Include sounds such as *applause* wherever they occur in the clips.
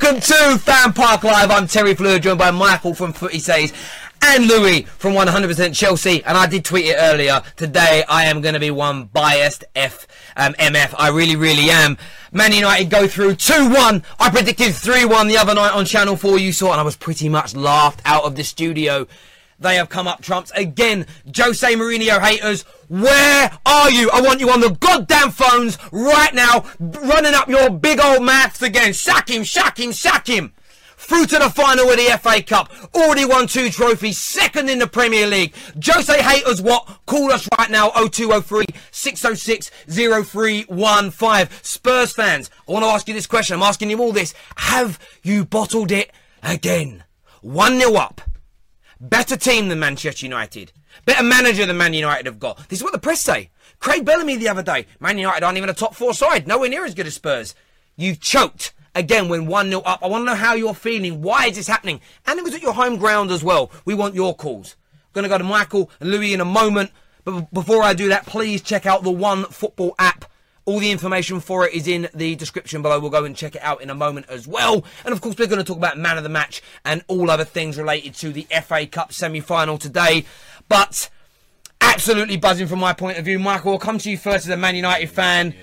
Welcome to Fan Park Live. I'm Terry Fleur, joined by Michael from Footy Says and Louis from 100% Chelsea. And I did tweet it earlier. Today I am going to be one biased F um, MF. I really, really am. Man United go through 2-1. I predicted 3-1 the other night on Channel 4. You saw, and I was pretty much laughed out of the studio. They have come up trumps again. Jose Mourinho haters, where are you? I want you on the goddamn phones right now, running up your big old mouths again. Sack him, sack him, sack him. Through to the final of the FA Cup. Already won two trophies. Second in the Premier League. Jose haters what? Call us right now. 0203 606 0315. Spurs fans, I want to ask you this question. I'm asking you all this. Have you bottled it again? 1 0 up. Better team than Manchester United. Better manager than Man United have got. This is what the press say. Craig Bellamy the other day. Man United aren't even a top four side. Nowhere near as good as Spurs. You've choked again when 1 0 up. I want to know how you're feeling. Why is this happening? And it was at your home ground as well. We want your calls. I'm going to go to Michael and Louis in a moment. But before I do that, please check out the One Football app. All the information for it is in the description below. We'll go and check it out in a moment as well. And of course, we're going to talk about man of the match and all other things related to the FA Cup semi final today. But absolutely buzzing from my point of view. Michael, I'll come to you first as a Man United fan.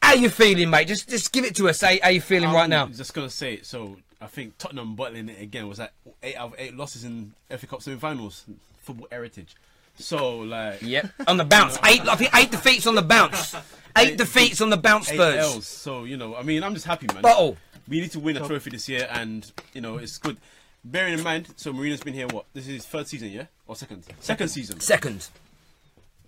How you feeling, mate? Just just give it to us. How, how you feeling right now? Just gonna say it. So I think Tottenham bottling it again was that eight out of eight losses in FA Cup semi-finals, football heritage. So like Yep, on the bounce. Eight, I think eight defeats on the bounce. Eight defeats on the bounce, eight Spurs. L's. So you know, I mean, I'm just happy, man. Bottle. We need to win a trophy this year, and you know, it's good. Bearing in mind, so Mourinho's been here. What? This is his third season, yeah, or second? Second season. Second.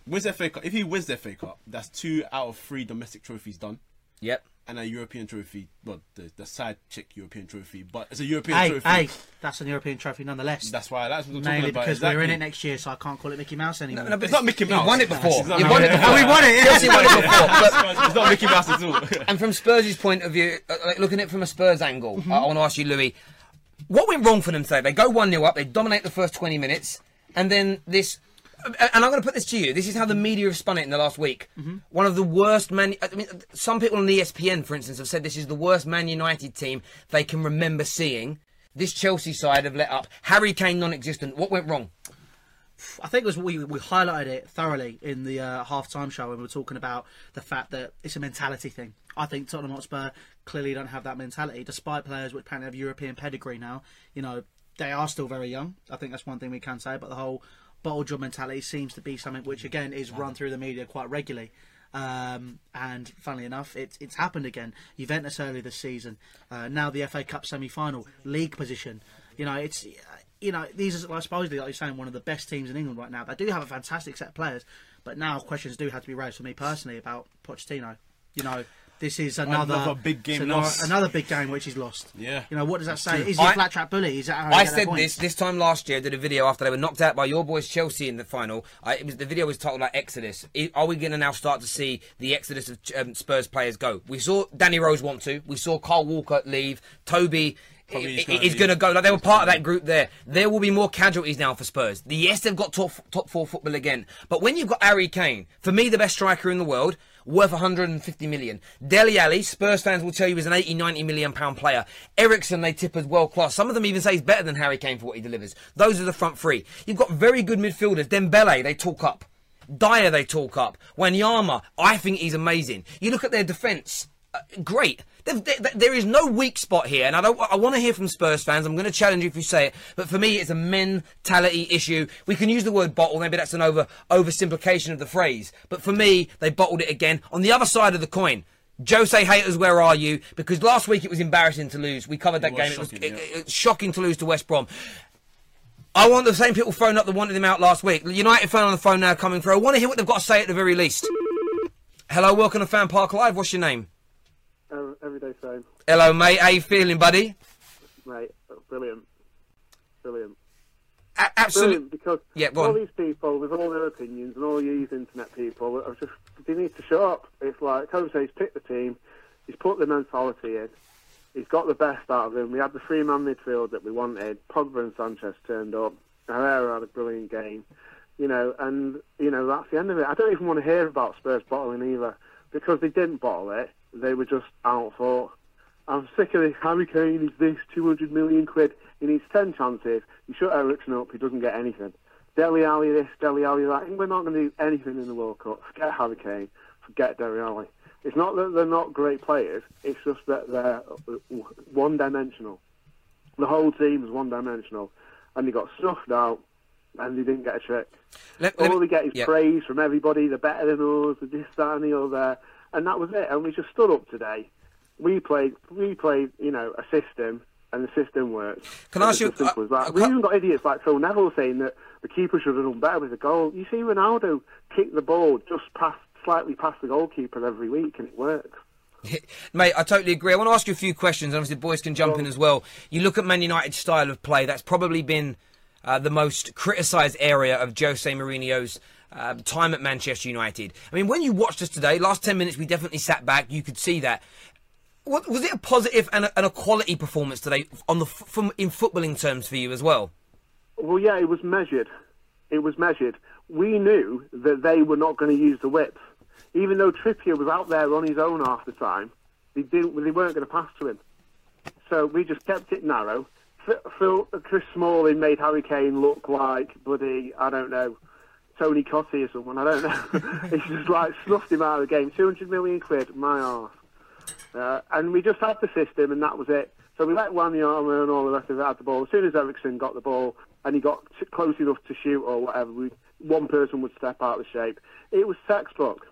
Wins the FA Cup. If he wins the FA Cup, that's two out of three domestic trophies done. Yep. And a European trophy, well, the, the side chick European trophy, but it's a European Hey, trophy. hey, that's an European trophy nonetheless. That's why that's what I'm talking Mainly about. because we're in it next year, so I can't call it Mickey Mouse anymore. No, but It's not Mickey Mouse. You've won it before. It's not You've won it before. We won it, *laughs* yeah. Chelsea won it before. But, It's not Mickey Mouse at all. *laughs* and from Spurs' point of view, uh, like, looking at it from a Spurs angle, Mm-hmm. I, I want to ask you, Louis, what went wrong for them today? They go 1 0 up, they dominate the first 20 minutes, and then this. And I'm going to put this to you. This is how the media have spun it in the last week. Mm-hmm. One of the worst Man. I mean, some people on ESPN, for instance, have said this is the worst Man United team they can remember seeing. This Chelsea side have let up. Harry Kane non-existent. What went wrong? I think it was we we highlighted it thoroughly in the uh, half-time show when we were talking about the fact that it's a mentality thing. I think Tottenham Hotspur clearly don't have that mentality, despite players which apparently have European pedigree now. You know, they are still very young. I think that's one thing we can say. But the whole bottle job mentality seems to be something which, again, is run through the media quite regularly. Um, and funnily enough, it's it's happened again. Juventus early this season, uh, now the FA Cup semi-final, league position. You know, it's you know these are like, supposedly like you're saying one of the best teams in England right now. They do have a fantastic set of players, but now questions do have to be raised for me personally about Pochettino. You know, this is another, Another big game scenario- lost. Another big game which he's lost. Yeah. You know what does that say? Is he I- a flat track bully? Is that how I said this this time last year. Did a video after they were knocked out by your boys Chelsea in the final. I, it was the video was titled like Exodus. I- Are we going to now start to see the exodus of um, Spurs players go? We saw Danny Rose want to. We saw Kyle Walker leave. Toby. Probably he's gonna is going to go. Like they were part of that group there. There will be more casualties now for Spurs. The yes, they've got top top four football again. But when you've got Harry Kane, for me the best striker in the world, worth 150 million. Dele Alli, Spurs fans will tell you is an 80, 90 million pound player. Eriksen they tip as world class. Some of them even say he's better than Harry Kane for what he delivers. Those are the front three. You've got very good midfielders. Dembele, they talk up. Dier, they talk up. Wanyama, I think he's amazing. You look at their defence. Uh, great. There, is no weak spot here, and I don't. I want to hear from Spurs fans. I'm going to challenge you if you say it, but for me, it's a mentality issue. We can use the word bottle. Maybe that's an over oversimplification of the phrase, but for me, they bottled it again. On the other side of the coin, Jose haters, where are you? Because last week it was embarrassing to lose. We covered that was game. shocking, it was yeah. it- it- shocking to lose to West Brom. I want the same people phone up that wanted him out last week. The United fan on the phone now coming through. I want to hear what they've got to say at the very least. Hello, welcome to Fan Park Live. What's your name? Every, every day same, Hello, mate. How you feeling, buddy? mate. Brilliant, brilliant, A- absolutely. brilliant. Because Yeah, all these people, with all their opinions and all these internet people, are just they need to show up. It's like Jose's picked the team, he's put the mentality in, he's got the best out of him. We had the three-man midfield that we wanted. Pogba and Sanchez turned up. Herrera had a brilliant game, you know, and you know that's the end of it. I don't even want to hear about Spurs bottling either because they didn't bottle it. They were just out for. I'm sick of this. Harry Kane is this 200 million quid. He needs 10 chances. You shut Eriksen up, he doesn't get anything. Dele Alli this, Dele Alli that. We're not going to do anything in the World Cup. Forget Harry Kane. Forget Dele Alli. It's not that they're not great players. It's just that they're uh, one dimensional. The whole team is one dimensional. And they got snuffed out and they didn't get a trick. Let- let All me- they get is yeah. praise from everybody. They're better than us. They're this, that, and the other. And that was it. And we just stood up today. We played. We played. You know, a system, and the system worked. Can I ask you- uh, uh, we even got idiots like Phil Neville saying that the keeper should have done better with the goal. You see, Ronaldo kicked the ball just past, slightly past the goalkeeper every week, and it works. *laughs* Mate, I totally agree. I want to ask you a few questions. Obviously, the boys can jump in as well. You look at Man United's style of play. That's probably been uh, the most criticised area of Jose Mourinho's uh, time at Manchester United. I mean, when you watched us today, last ten minutes, we definitely sat back. You could see that. What, was it a positive and a, and a quality performance today on the from in footballing terms for you as well? Well, yeah, it was measured. It was measured. We knew that they were not going to use the width, even though Trippier was out there on his own half the time. They didn't. They weren't going to pass to him. So we just kept it narrow. Phil, Chris Smalling made Harry Kane look like bloody I don't know Tony Cottee or someone. I don't know. *laughs* *laughs* He's just like snuffed him out of the game. Two hundred million quid, my arse. Uh, and we just had the system, and that was it. So we let Wanyama and all the rest of it have the ball. As soon as Eriksen got the ball and he got t- close enough to shoot or whatever, we, one person would step out of shape. It was textbook,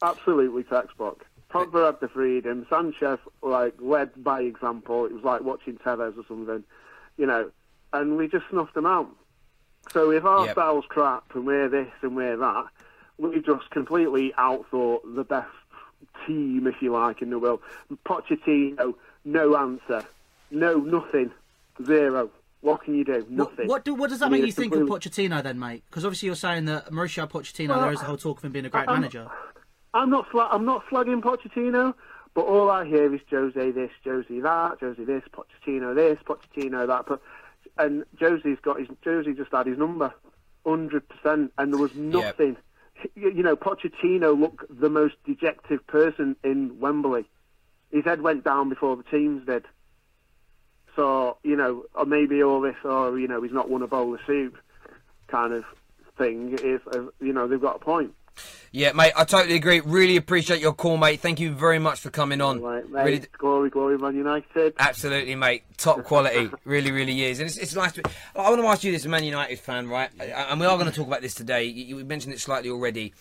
absolutely textbook. Pogba had the freedom. Sanchez like led by example. It was like watching Tevez or something, you know. And we just snuffed them out. So if our Yep. style's crap and we're this and we're that, we just completely outthought the best team, if you like, in the world. Pochettino, no answer, no nothing, zero. What can you do? Nothing. What, do, what does that I mean, make you it's think of completely- Pochettino then, mate? Because obviously you're saying that Mauricio Pochettino, Well, there is a whole talk of him being a great I'm- manager. I'm not sla- I'm not slagging Pochettino, but all I hear is Jose this, Jose that, Jose this, Pochettino this, Pochettino that. But and Josie's got his Jose just had his number, hundred percent, and there was nothing. You you know, Pochettino looked the most dejected person in Wembley. His head went down before the teams did. So you know, or maybe all this, or you know, he's not won a bowl of soup, kind of thing. Is uh, you know, they've got a point. Yeah, mate, I totally agree. Really appreciate your call, mate. Thank you very much for coming on. Right, mate. Really, Glory, glory, Man United. Absolutely, mate. Top quality. *laughs* really, really is. And it's, it's nice to. I want to ask you this, Man United fan, right? And we are going to talk about this today. You, you mentioned it slightly already.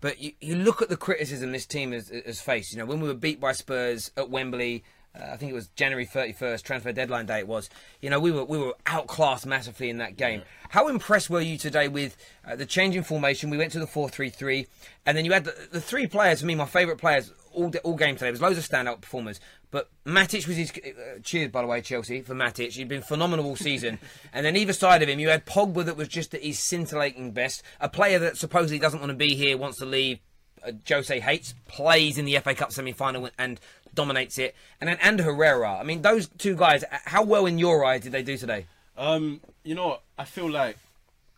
But you, you look at the criticism this team has, has faced. You know, when we were beat by Spurs at Wembley, uh, I think it was January 31st, transfer deadline day it was. You know, we were we were outclassed massively in that game. How impressed were you today with uh, the change in formation? We went to the 4-3-3, and then you had the, the three players. For me, my favourite players all all game today. There was loads of standout performers, but Matic was his. Uh, cheers, by the way, Chelsea for Matic. He'd been phenomenal all season. *laughs* and then either side of him, you had Pogba that was just at his scintillating best. A player that supposedly doesn't want to be here, wants to leave. Uh, Jose hates, plays in the FA Cup semi-final and dominates it. And then and Herrera. I mean, those two guys. How well in your eyes did they do today? Um, you know. I feel like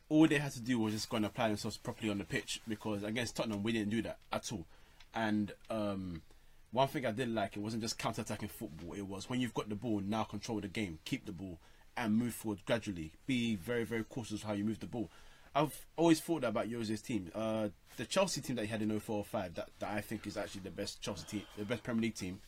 all they had to do was just go and apply themselves properly on the pitch because against Tottenham we didn't do that at all. And um, one thing I did like it wasn't just counter-attacking football. It was when you've got the ball, now control the game, keep the ball, and move forward gradually. Be very, very cautious how you move the ball. I've always thought that about Jose's team. Uh, the Chelsea team that he had in 0405, that, that I think is actually the best Chelsea team, the best Premier League team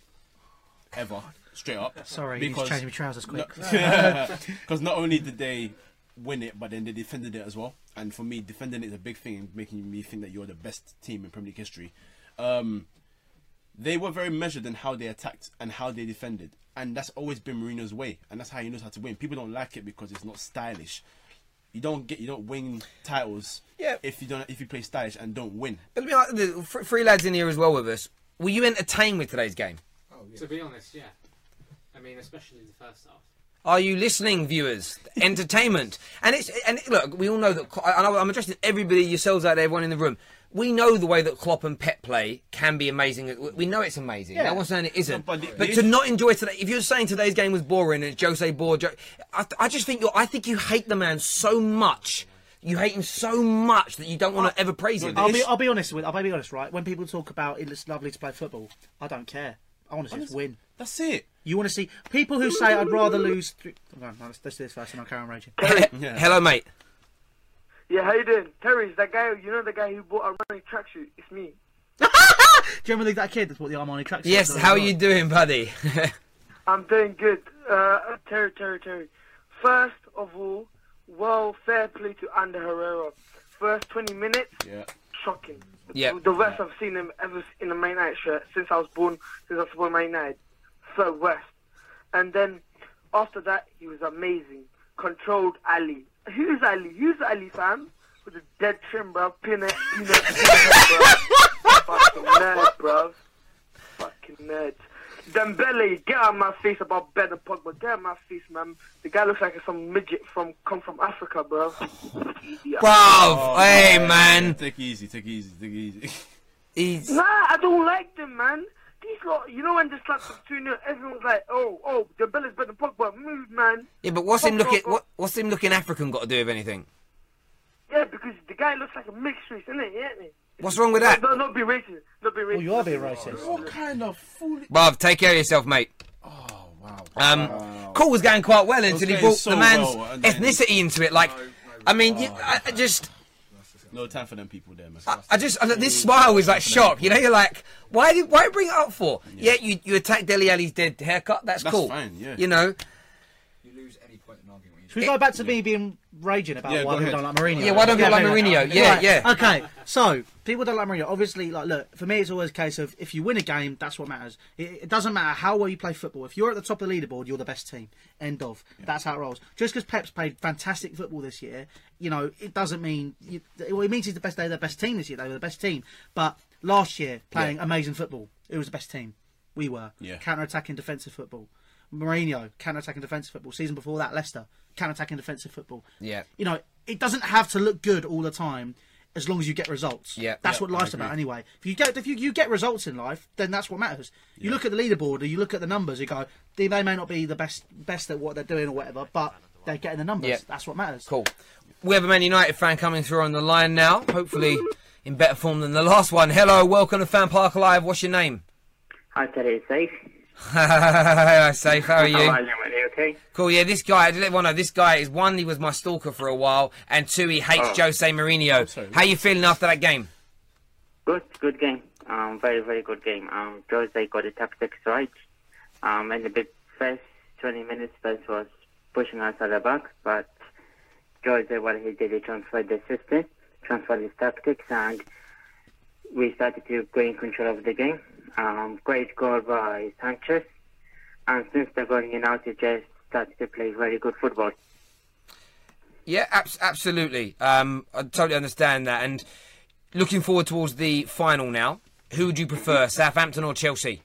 ever, straight up. Sorry, he's Because- changing my trousers quick. *laughs* because not only did they win it, but then they defended it as well. And for me, defending it is a big thing, in making me think that you're the best team in Premier League history. Um, they were very measured in how they attacked and how they defended, and that's always been Mourinho's way, and that's how he knows how to win. People don't like it because it's not stylish. You don't get, you don't win titles Yeah. if you don't if you play stylish and don't win. But let me ask- the three lads in here as well with us. Were you entertained with today's game? Oh, to be honest, yeah. I mean, especially the first half. Are you listening, viewers? Entertainment, and it's and look, we all know that. I- I- I'm addressing everybody, yourselves out there, everyone in the room. We know the way that Klopp and Pep play can be amazing. We know it's amazing. No one's saying it isn't. No, but but to not enjoy today, if you're saying today's game was boring and it's Jose Bohr, Jo- I, I just think you I think you hate the man so much. You hate him so much that you don't want to ever praise him. I'll be, I'll be honest with. I'll be honest, right? When people talk about it it's lovely to play football, I don't care. I want to see us win. That's it. You want to see people who say I'd rather lose. Three... No, no, let's, let's do this first, and I'll carry on raging. *laughs* Yeah. Hello, mate. Yeah, how you doing? Terry's that guy, you know the guy who bought a running tracksuit? It's me. *laughs* Do you remember that kid that bought the Armani tracksuit? Yes, how are you doing, buddy? *laughs* I'm doing good. Uh, Terry, Terry, Terry. First of all, well, fair play to Ander Herrera. First 20 minutes, Yeah. shocking. Yep. The worst I've seen him ever in a Man United shirt since I was born, since I was born in Man United. Third worst. And then after that, he was amazing. Controlled Alli. Who's Alli? Who's Alli, fam? With a dead trim, bro. Pin it, pin it, pin bro. Fucking nerd, bro. Fucking nerd. Dembele, get out of my face about Ben and Pogba. Get out of my face, man. The guy looks like some midget from come from Africa, bro. Yeah. Bruv, oh, hey man, Take easy. Take easy. Take it easy. *laughs* he's Nah, I don't like them, man. These lot, you know when they slap them 2 0, everyone's like, oh, oh, the Dembele's better than Pogba. Move, man. yeah, but what's him looking? What, what's him looking African got to do with anything? Yeah, because the guy looks like a mixed race, isn't it? Isn't he? What's wrong with that? No, not be racist. Not be racist. Well, you are being racist. what kind of fool? Bruv, take care of yourself, mate. Oh wow. Um, call was going quite well until he brought so the man's well, ethnicity into it. Like, I mean, you, I, I just, No time for them people there, man. I, I just, I, this smile was like shock. You know, you're like, why did, why bring it up for? Yeah, you, you attack Dele Alli's dead haircut. That's, That's cool. fine, yeah. You know, You lose any point in arguing. Should we go back to me being raging about Yeah, why people ahead. don't like Mourinho? Yeah, why don't people like maybe. Mourinho? Yeah, Right, yeah. Okay, so people don't like Mourinho. Obviously, like, look, for me, it's always a case of if you win a game, that's what matters. It, it doesn't matter how well you play football. If you're at the top of the leaderboard, you're the best team. End of. That's how it rolls. Just because Pep's played fantastic football this year, you know, it doesn't mean you, well, it means he's the best. They're the best team this year. They were the best team. But last year, playing amazing football, it was the best team. We were Yeah. counter-attacking defensive football. Mourinho, can attack and defensive football. Season before that, Leicester, can attack and defensive football. Yeah. You know, it doesn't have to look good all the time as long as you get results. Yeah. That's Yeah, what life's about anyway. If you get if you, you get results in life, then that's what matters. You look at the leaderboard or you look at the numbers, you go, they, they may not be the best best at what they're doing or whatever, but they're getting the numbers. Yeah. That's what matters. cool. We have a Man United fan coming through on the line now. Hopefully, in better form than the last one. Hello, welcome to Fan Park Live. What's your name? Hi, Terry. It's safe. Hi, *laughs* safe. How are you? How are you, man? Okay? Cool, yeah, this guy, I did let everyone know, this guy is one, he was my stalker for a while, and two, he hates Oh. Jose Mourinho. sorry. How you feeling after that game? Good, good game. Um, very, very good game. Um, Jose got the tactics right. Um, in the big first 20 minutes, Spurs was pushing us at the back, but Jose, what he did, he transferred the system, transferred his tactics, and we started to gain control of the game. Um, great goal by Sanchez, and since the goal, United just started to play very good football. Yeah, abs- absolutely. Um, I totally understand that. And looking forward towards the final now, who would you prefer, Southampton or Chelsea?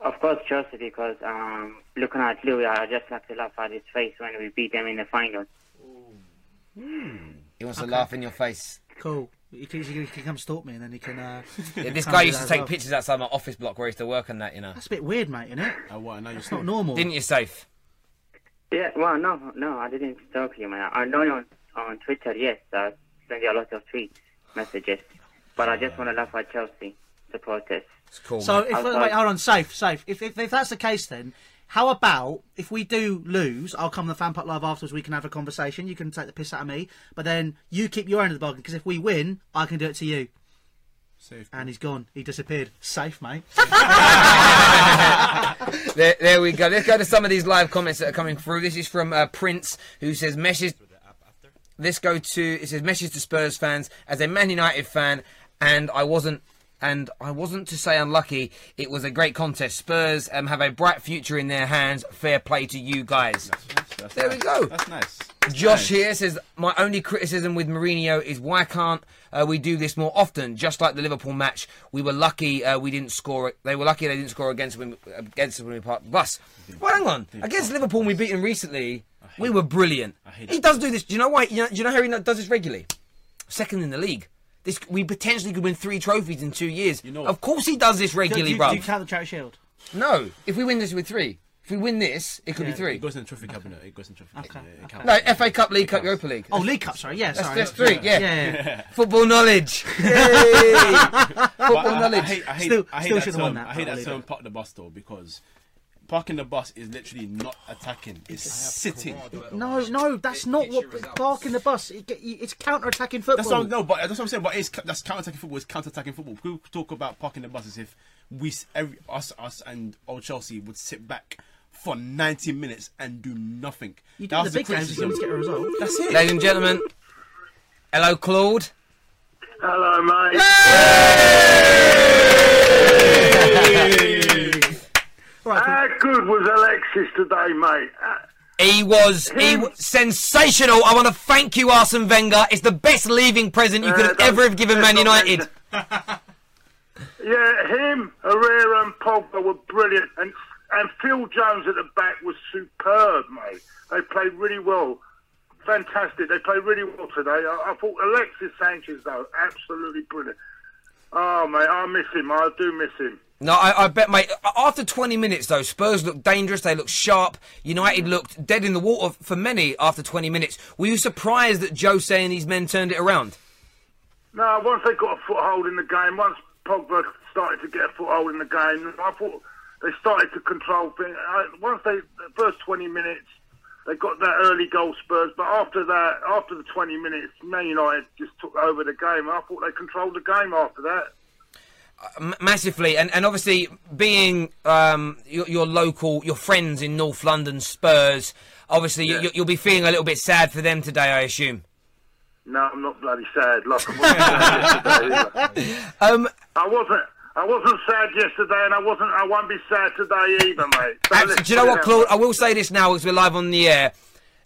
Of course, Chelsea, because um, looking at Louis, I just have to laugh at his face when we beat them in the final. He wants to laugh in your face. Cool. He can, he can come stalk me and then he can. Uh, *laughs* Yeah, this guy used to take well. pictures outside my office block where he used to work on that, you know. That's a bit weird, mate, isn't it? Uh, what? Now you're It's not normal. Didn't you, Safe? Yeah, well, no, no, I didn't stalk you, man. I know you on, on Twitter, yes, I send you a lot of tweets, messages, but I just want to laugh at Chelsea supporters. It's cool. So mate. if Outside. wait, hold on, safe, safe. If, if if that's the case, then how about if we do lose, I'll come to the fan park live afterwards. We can have a conversation. You can take the piss out of me, but then you keep your end of the bargain because if we win, I can do it to you. safe. And he's gone. He disappeared. Safe, mate. *laughs* *laughs* There, there we go. Let's go to some of these live comments that are coming through. This is from uh, Prince, who says, "Message." Let's go to. It says, "Message to Spurs fans as a Man United fan, and I wasn't and I wasn't to say unlucky. It was a great contest. Spurs um, have a bright future in their hands. Fair play to you guys. That's There we go. That's nice. Josh here says my only criticism with Mourinho is why can't uh, we do this more often? Just like the Liverpool match, we were lucky uh, we didn't score. They were lucky they didn't score against when against us when we parked the bus. Well, hang on. Against Liverpool, we beat them recently. We were brilliant. He does do this. Do you know why? You know, do you know how he does this regularly? Second in the league. This we potentially could win three trophies in two years. You know- of course he does this Do, do, regularly, do you count the Charity Shield? No, if we win this with three, if we win this, it could Yeah. be three. It goes in the trophy cabinet. It goes in the trophy Okay, cabinet. Okay. counts. No, FA Cup, League Cup, Europa League. Oh, League Cup, sorry. Yeah, That's, sorry. that's three, yeah. Yeah, yeah. Football knowledge. *laughs* Yay! But Football I, I knowledge. hate, I hate, Still- I hate still that should've won term. that, I hate that term it. park the bus though because parking the bus is literally not attacking. It's sitting. No, no, that's not what parking the bus. It, get- it's counter-attacking football. That's what no, but that's what I'm saying. But it's that's counter-attacking football. It's counter-attacking football. People talk about parking the bus as if we, every, us, us, and old Chelsea would sit back for 90 minutes and do nothing. You do That the was big games if to get a result. That's it. Ladies and gentlemen, hello, Claude. Hello, mate. *laughs* Right. How good was Alexis today, mate? He was he was sensational. I want to thank you, Arsene Wenger. It's the best leaving present you could have ever have given Man United. Yeah, him, Herrera, and Pogba were brilliant, and and Phil Jones at the back was superb, mate. They played really well, fantastic. They played really well today. I, I thought Alexis Sanchez though, absolutely brilliant. Oh mate, I miss him. I do miss him. No, I, I bet, mate. After 20 minutes, though, Spurs looked dangerous. They looked sharp. United mm. looked dead in the water for many after 20 minutes. Were you surprised that Jose and his men turned it around? No, once they got a foothold in the game, once Pogba started to get a foothold in the game, I thought they started to control things. Once they, the first 20 minutes, they got that early goal Spurs, but after that, after the 20 minutes, Man United just took over the game. I thought they controlled the game after that. Massively, and and obviously being um, your, your local, your friends in North London, Spurs. Obviously, you, you'll be feeling a little bit sad for them today, I assume. No, I'm not bloody sad. Like I wasn't *laughs* sad yesterday. Um, I wasn't. I wasn't sad yesterday, and I wasn't. I won't be sad today either, mate. So do you know what, Claude? I will say this now because we're live on the air.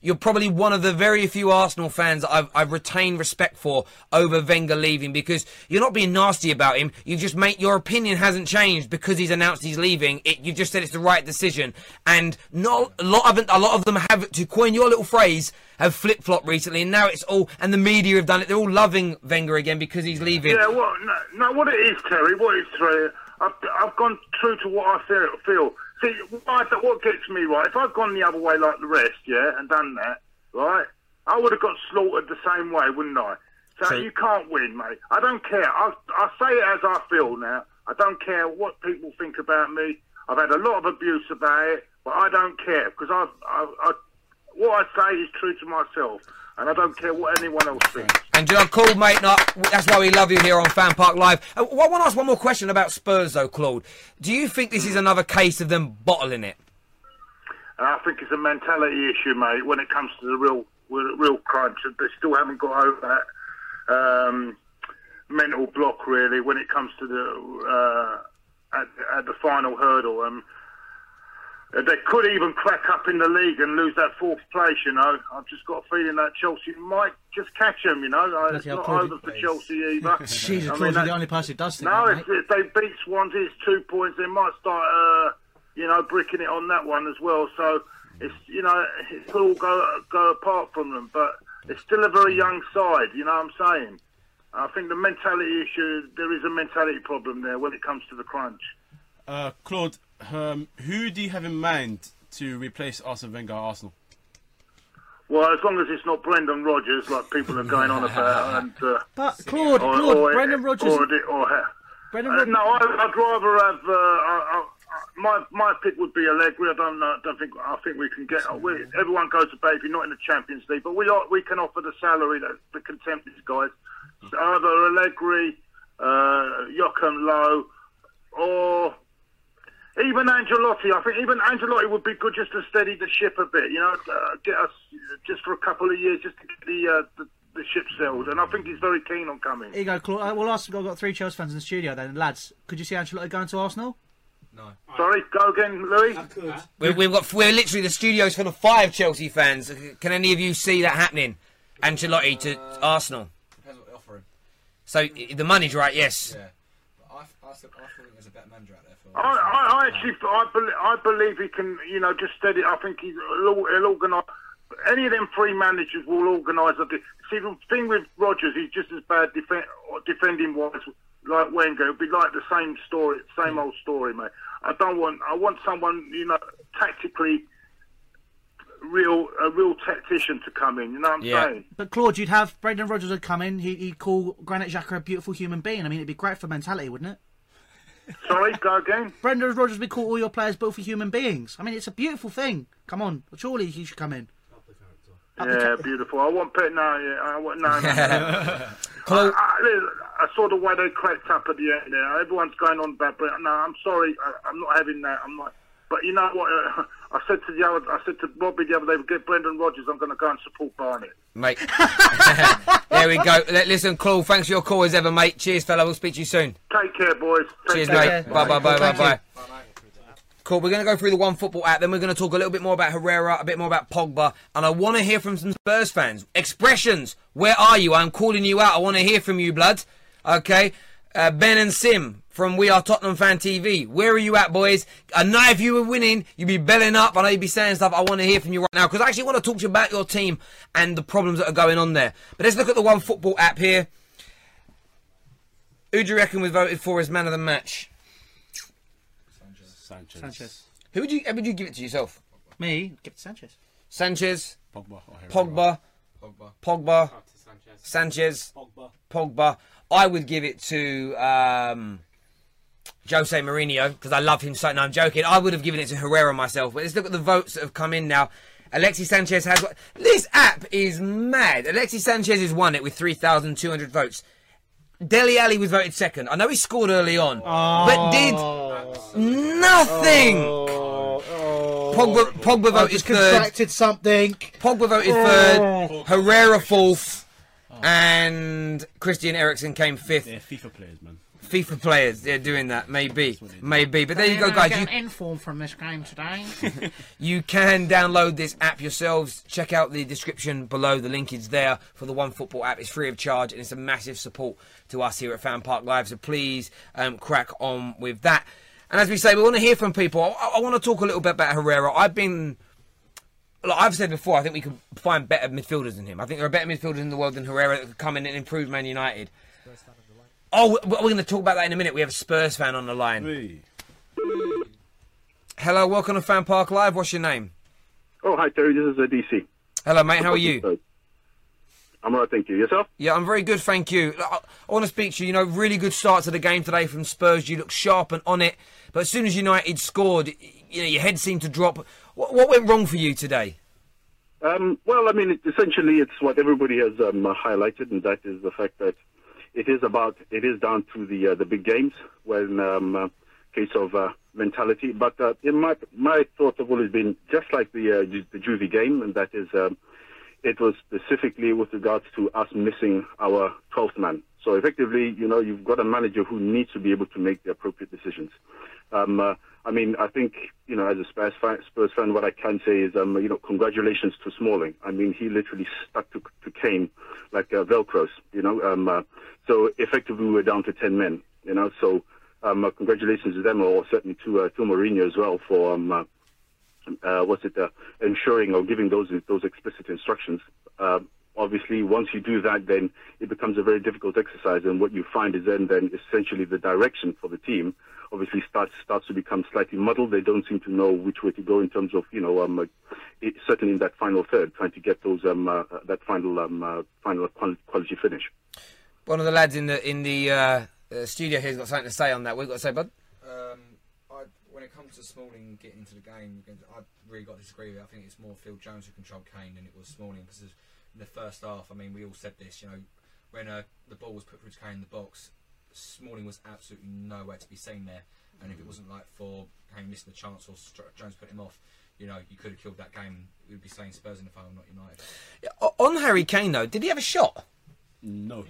You're probably one of the very few Arsenal fans I've, I've retained respect for over Wenger leaving because you're not being nasty about him. You just make your opinion hasn't changed because he's announced he's leaving. It, you've just said it's the right decision, and not a lot of a lot of them have, to coin your little phrase, have flip flopped recently, and now it's all and the media have done it. They're all loving Wenger again because he's leaving. Yeah, well, no, no, what it is, Terry, what it's Terry, I've, I've gone true to what I feel. See, what, what gets me, right, if I'd gone the other way like the rest, yeah, and done that, right, I would have got slaughtered the same way, wouldn't I? So you can't win, mate. I don't care. I, I say it as I feel now. I don't care what people think about me. I've had a lot of abuse about it, but I don't care because I, I, I, what I say is true to myself, and I don't care what anyone else thinks. And you know, cool, mate. No, that's why we love you here on Fan Park Live. Uh, I want to ask one more question about Spurs, though, Claude. Do you think this is another case of them bottling it? I think it's a mentality issue, mate. When it comes to the real, real crunch, they still haven't got over that um, mental block, really. When it comes to the uh, at, at the final hurdle, um, they could even crack up in the league and lose that fourth place. You know, I've just got a feeling that Chelsea might just catch them. You know, Uh, it's Bloody not Claude. over for Chelsea *laughs* either. Jesus, I mean, that- the only person who does think no, that, if, if they beat Swansea, it's two points. They might start, uh, you know, bricking it on that one as well. So it's, you know, it could all go go apart from them, but it's still a very young side. You know what I'm saying? I think the mentality issue, there is a mentality problem there when it comes to the crunch. Uh, Claude, um, who do you have in mind to replace Arsene Wenger at Arsenal? Well, as long as it's not Brendan Rodgers, like people are going on about, *laughs* and uh, But Claude, or, Claude, or, Brendan Rodgers. or, or, Brendan Uh, Rodgers. no, I, I'd rather have. Uh, I, I, my my pick would be Allegri. I don't know. I don't think. I think we can get. We, everyone goes to baby, not in the Champions League, but we are, we can offer the salary that the can tempt these guys. So either Allegri, uh, Joachim Low, or even Ancelotti. I think even Ancelotti would be good just to steady the ship a bit. You know, uh, get us just for a couple of years, just to get the uh, the, the ship sailed, and I think he's very keen on coming. Here you go, Claude. Uh, well, I've got three Chelsea fans in the studio then. Lads, could you see Ancelotti going to Arsenal? No. Sorry, go again, Louis. We, we've got we're literally the studios full of five Chelsea fans. Can any of you see that happening? Ancelotti to Arsenal. Depends what they offer him. So the money's right, yes. Yeah. But I, I, thought, I thought there's a better manager out there for. I, I, I actually, I, bel I believe he can, you know, just steady. I think he'll, he'll organise. Any of them three managers will organise. See, the thing with Rodgers, he's just as bad defend, defending wise like Wenger. It'll be like the same story, same old story, mate. I don't want. I want someone, you know, tactically real, a real tactician to come in. You know what I'm saying? But Claude, you'd have Brendan Rodgers would come in. He, he'd call Granit Xhaka a beautiful human being. I mean, it'd be great for mentality, wouldn't it? Sorry, go again. Brendan Rodgers would call all your players beautiful human beings. I mean, it's a beautiful thing. Come on, surely he should come in. Yeah, beautiful. I want pet. No, yeah, I want no. no, no. *laughs* I, I, I saw the way they cracked up at the end there. Everyone's going on about Brent. No, I'm sorry. I, I'm not having that. I'm not. But you know what? Uh, *laughs* I said to the other, I said to Robbie the other day, get Brendan Rodgers. I'm going to go and support Barnet. Mate. *laughs* there we go. Listen, Claude, thanks for your call as ever, mate. Cheers, fella. We'll speak to you soon. Take care, boys. Take Cheers, care. mate. Bye, bye, bye, bye, bye. Cool. We're going to go through the one football app, then we're going to talk a little bit more about Herrera, a bit more about Pogba, and I want to hear from some Spurs fans. Expressions. Where are you? I'm calling you out. I want to hear from you, blood. Okay. Uh, ben and Sim from We Are Tottenham Fan TV. Where are you at, boys? I know if you were winning, you'd be belling up. I know you'd be saying stuff. I want to hear from you right now because I actually want to talk to you about your team and the problems that are going on there. But let's look at the one football app here. Who do you reckon was voted for as man of the match? Sanchez. Sanchez. Who would you? Who would you give it to yourself? Me, give it to Sanchez. Sanchez, Pogba. Pogba, Pogba. Pogba, Sanchez. Sanchez, Pogba. Pogba. I would give it to um, Jose Mourinho because I love him so. No, I'm joking. I would have given it to Herrera myself. But let's look at the votes that have come in now. Alexis Sanchez has. This app is mad. Alexis Sanchez has won it with 3,200 votes. Dele Alli was voted second. I know he scored early on, but did nothing. Oh, Pogba, oh. Pogba I voted third. contracted something. Pogba voted oh. third. Herrera fourth. And Christian Eriksen came fifth. They're FIFA players, man. FIFA players, they're doing that. Maybe. Maybe. But there you go, guys. You, inform from this game today. *laughs* you can download this app yourselves. Check out the description below. The link is there for the One Football app. It's free of charge and it's a massive support to us here at Fan Park Live. So please um, crack on with that. And as we say, we want to hear from people. I, I want to talk a little bit about Herrera. I've been. Like I've said before, I think we could find better midfielders than him. I think there are better midfielders in the world than Herrera that could come in and improve Man United. Oh, we- we're going to talk about that in a minute. We have a Spurs fan on the line. Hey. Hello, welcome to Fan Park Live. What's your name? Oh, hi, Terry. This is uh, DC. Hello, mate. How are you? I'm all right, thank you. Yourself? Yeah, I'm very good, thank you. I, I want to speak to you. You know, really good start to the game today from Spurs. You look sharp and on it. But as soon as United scored, you know, your head seemed to drop. What, what went wrong for you today? Um, well, I mean, it, essentially, it's what everybody has um, uh, highlighted, and that is the fact that it is about it is down to the uh, the big games when um, uh, case of uh, mentality. But uh, in my my thoughts have always been just like the uh, the Juve game, and that is um, it was specifically with regards to us missing our 12th man. So effectively, you know, you've got a manager who needs to be able to make the appropriate decisions. Um, uh, I mean, I think, you know, as a Spurs fan, Spurs fan, what I can say is, um, you know, congratulations to Smalling. I mean, he literally stuck to, to Kane like uh, Velcros, you know. Um, uh, so effectively, we were down to 10 men, you know. So um, uh, congratulations to them, or certainly to, uh, to Mourinho as well for, um, uh, uh, what's it, ensuring or giving those those explicit instructions. Obviously, once you do that, then it becomes a very difficult exercise, and what you find is then then essentially the direction for the team obviously starts starts to become slightly muddled. They don't seem to know which way to go in terms of you know um, uh, it, certainly in that final third, trying to get those um, uh, that final um, uh, final quality finish. One of the lads in the in the uh, uh, studio here's got something to say on that. We've got to say, bud. Um, I, when it comes to Smalling getting into the game, I really got to disagree with it. I think it's more Phil Jones who controlled Kane than it was Smalling because in the first half, I mean, we all said this, you know, when uh, the ball was put through to Kane in the box, Smalling was absolutely nowhere to be seen there. And if it wasn't like for Kane missing the chance or Str- Jones put him off, you know, you could have killed that game. We'd be saying Spurs in the final, not United. O- On Harry Kane though, did he have a shot? No.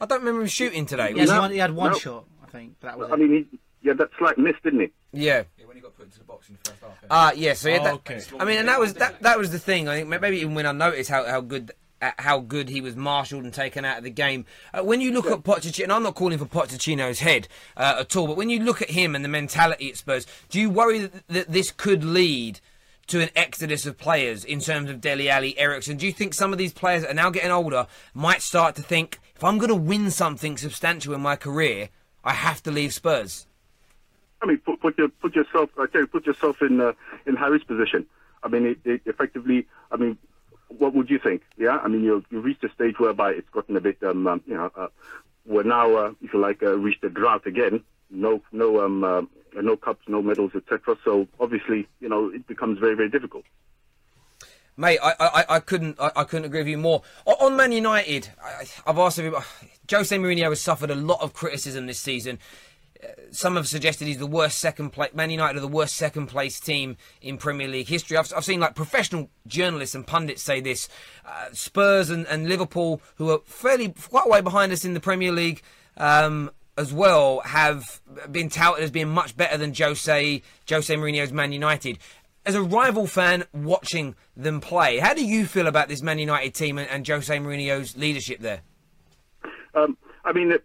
I don't remember him shooting today. He, had No, one, he had one no. shot, I think. But that was I it. mean, he, yeah, that slight miss, didn't it? Yeah. Yeah, when he got put into the box in the first half. Yeah. Ah, yeah. So he had that, Okay. I mean, and that was that. That was the thing. I think maybe even when I noticed how how good. uh, How good he was marshalled and taken out of the game. Uh, when you look at Pochettino, and I'm not calling for Pochettino's head uh, at all, but when you look at him and the mentality at Spurs, do you worry that, that this could lead to an exodus of players in terms of Dele Alli, Eriksen? Do you think some of these players that are now getting older might start to think, if I'm going to win something substantial in my career, I have to leave Spurs? I mean, put, put, your, put yourself, you, put yourself in uh, in Harry's position. I mean, it, it effectively, I mean, what would you think? Yeah, I mean, you you reached a stage whereby it's gotten a bit, um, um, you know, uh, we're now, uh, if you like, uh, reached a drought again. No, no, um, uh, no cups, no medals, etc. So obviously, you know, it becomes very, very difficult. Mate, I, I, I couldn't I, I couldn't agree with you more. On Man United, I, I've asked everybody. Jose Mourinho has suffered a lot of criticism this season. Some have suggested he's the worst second place. Man United are the worst second place team in Premier League history. I've, I've seen like professional journalists and pundits say this. Uh, Spurs and, and Liverpool, who are fairly quite way behind us in the Premier League, um, as well, have been touted as being much better than Jose Jose Mourinho's Man United as a rival fan watching them play, how do you feel about this Man United team and, and Jose Mourinho's leadership there? Um, I mean, it-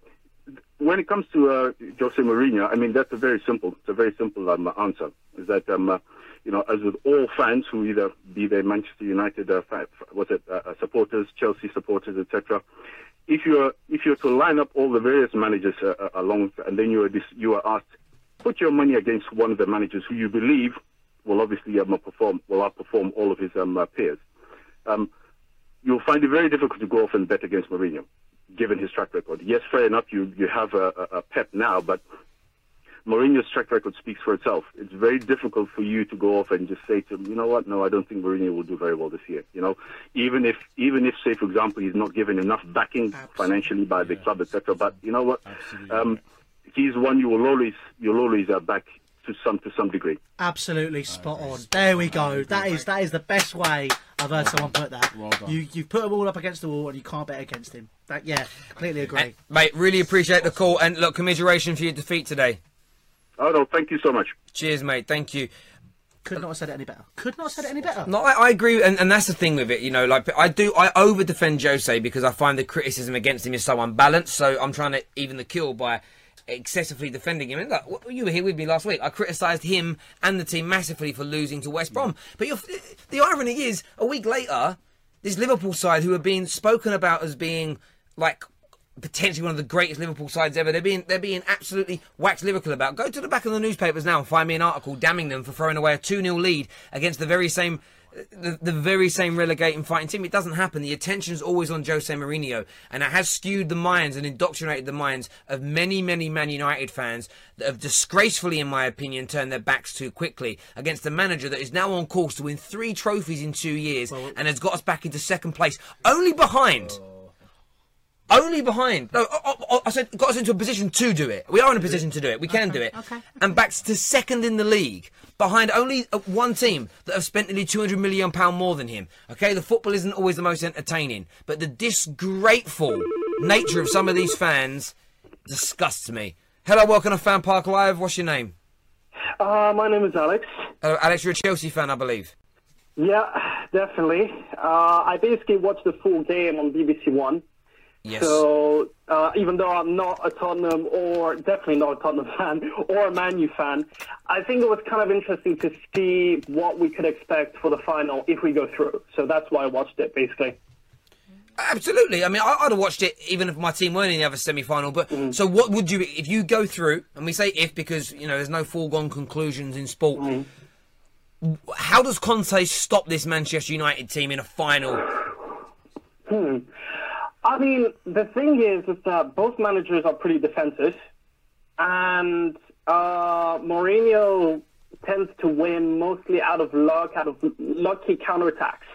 when it comes to uh, Jose Mourinho, I mean that's a very simple, it's a very simple um, answer. Is that um, uh, you know, as with all fans who either be they Manchester United, uh, it uh, uh, supporters, Chelsea supporters, etc. If you're if you're to line up all the various managers uh, uh, along, and then you are dis- you are asked, put your money against one of the managers who you believe will obviously um, perform, will outperform all of his um, uh, peers. Um, you'll find it very difficult to go off and bet against Mourinho, given his track record. Yes, fair enough, you, you have a, a, Pep now, but Mourinho's track record speaks for itself. It's very difficult for you to go off and just say to him, you know what? No, I don't think Mourinho will do very well this year. You know, even if, even if, say, for example, he's not given enough backing financially by the club, etc. But you know what? Um, he's one you will always, you'll always uh, back to some to some degree. Absolutely spot on. There we go. That is that is the best way I've heard someone put that. Well done. You you've put them all up against the wall and you can't bet against him. That yeah, completely agree. And, mate, really appreciate the call and look, commiseration for your defeat today. Oh no, thank you so much. Cheers, mate. Thank you. Could not have said it any better. Could not have said it any better. No, I, I agree, and, and that's the thing with it. You know, like I do, I over defend Jose because I find the criticism against him is so unbalanced. So I'm trying to even the kill by excessively defending him. And look, you were here with me last week. I criticised him and the team massively for losing to West Brom. Mm. But you're, the irony is, a week later, this Liverpool side, who are being spoken about as being like potentially one of the greatest Liverpool sides ever. They're being they're being absolutely wax lyrical about. Go to the back of the newspapers now and find me an article damning them for throwing away a 2-0 lead against the very same the, the very same relegating fighting team. It doesn't happen. The attention is always on Jose Mourinho, and it has skewed the minds and indoctrinated the minds of many, many Man United fans that have disgracefully, in my opinion, turned their backs too quickly against a manager that is now on course to win three trophies in two years and has got us back into second place, only behind. Oh. Only behind. No, I, I, I said got us into a position to do it. We are in a position to do it. We can do it. okay. And back to second in the league, behind only uh, one team that have spent nearly two hundred million pound more than him. Okay, the football isn't always the most entertaining, but the disgraceful nature of some of these fans disgusts me. Hello, welcome to Fan Park Live. What's your name? Uh, my name is Alex. Uh, Alex, you're a Chelsea fan, I believe. Yeah, definitely. Uh, I basically watched the full game on BBC One. Yes. So uh, even though I'm not a Tottenham or definitely not a Tottenham *laughs* fan or a Man U fan, I think it was kind of interesting to see what we could expect for the final if we go through. So that's why I watched it basically. Absolutely. I mean, I, I'd have watched it even if my team weren't in the other semi-final. But so, what would you if you go through? And we say if because you know there's no foregone conclusions in sport. How does Conte stop this Manchester United team in a final? *sighs* Hmm. I mean, the thing is, is that both managers are pretty defensive, and uh, Mourinho tends to win mostly out of luck, out of lucky counterattacks.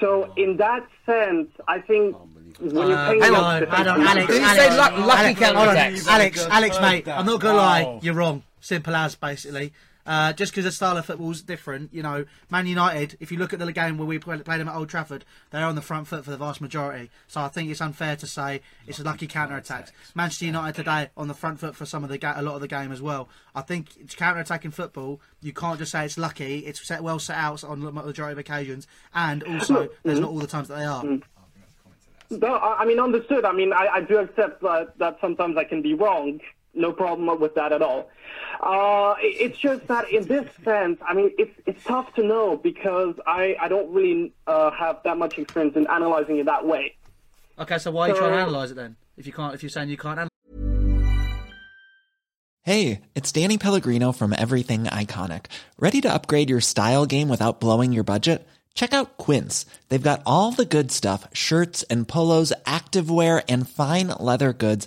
So, in that sense, I think when you're playing hang on, defensive hang on, Alex. managers- Alex, Alex, hold on. counterattacks? Alex, Alex, mate, I'm not gonna lie, you're wrong. Simple as, basically. Uh, just because the style of football's different, you know, Man United. If you look at the game where we played them at Old Trafford, they're on the front foot for the vast majority. So I think it's unfair to say it's a lucky counter attack. Manchester United today on the front foot for some of the ga- a lot of the game as well. I think it's counter attacking football. You can't just say it's lucky. It's set, well set out on the majority of occasions, and also there's not all the times that they are. No, I I mean, understood. I mean, I, I do accept that, that sometimes I can be wrong. No problem with that at all. Uh, it- it's just that in this sense, I mean, it's it's tough to know because I, I don't really uh, have that much experience in analyzing it that way. Okay, so why are you trying to analyse it then? If you can't, if you're saying you can't analyse. Hey, it's Danny Pellegrino from Everything Iconic. Ready to upgrade your style game without blowing your budget? Check out Quince. They've got all the good stuff shirts and polos, activewear, and fine leather goods,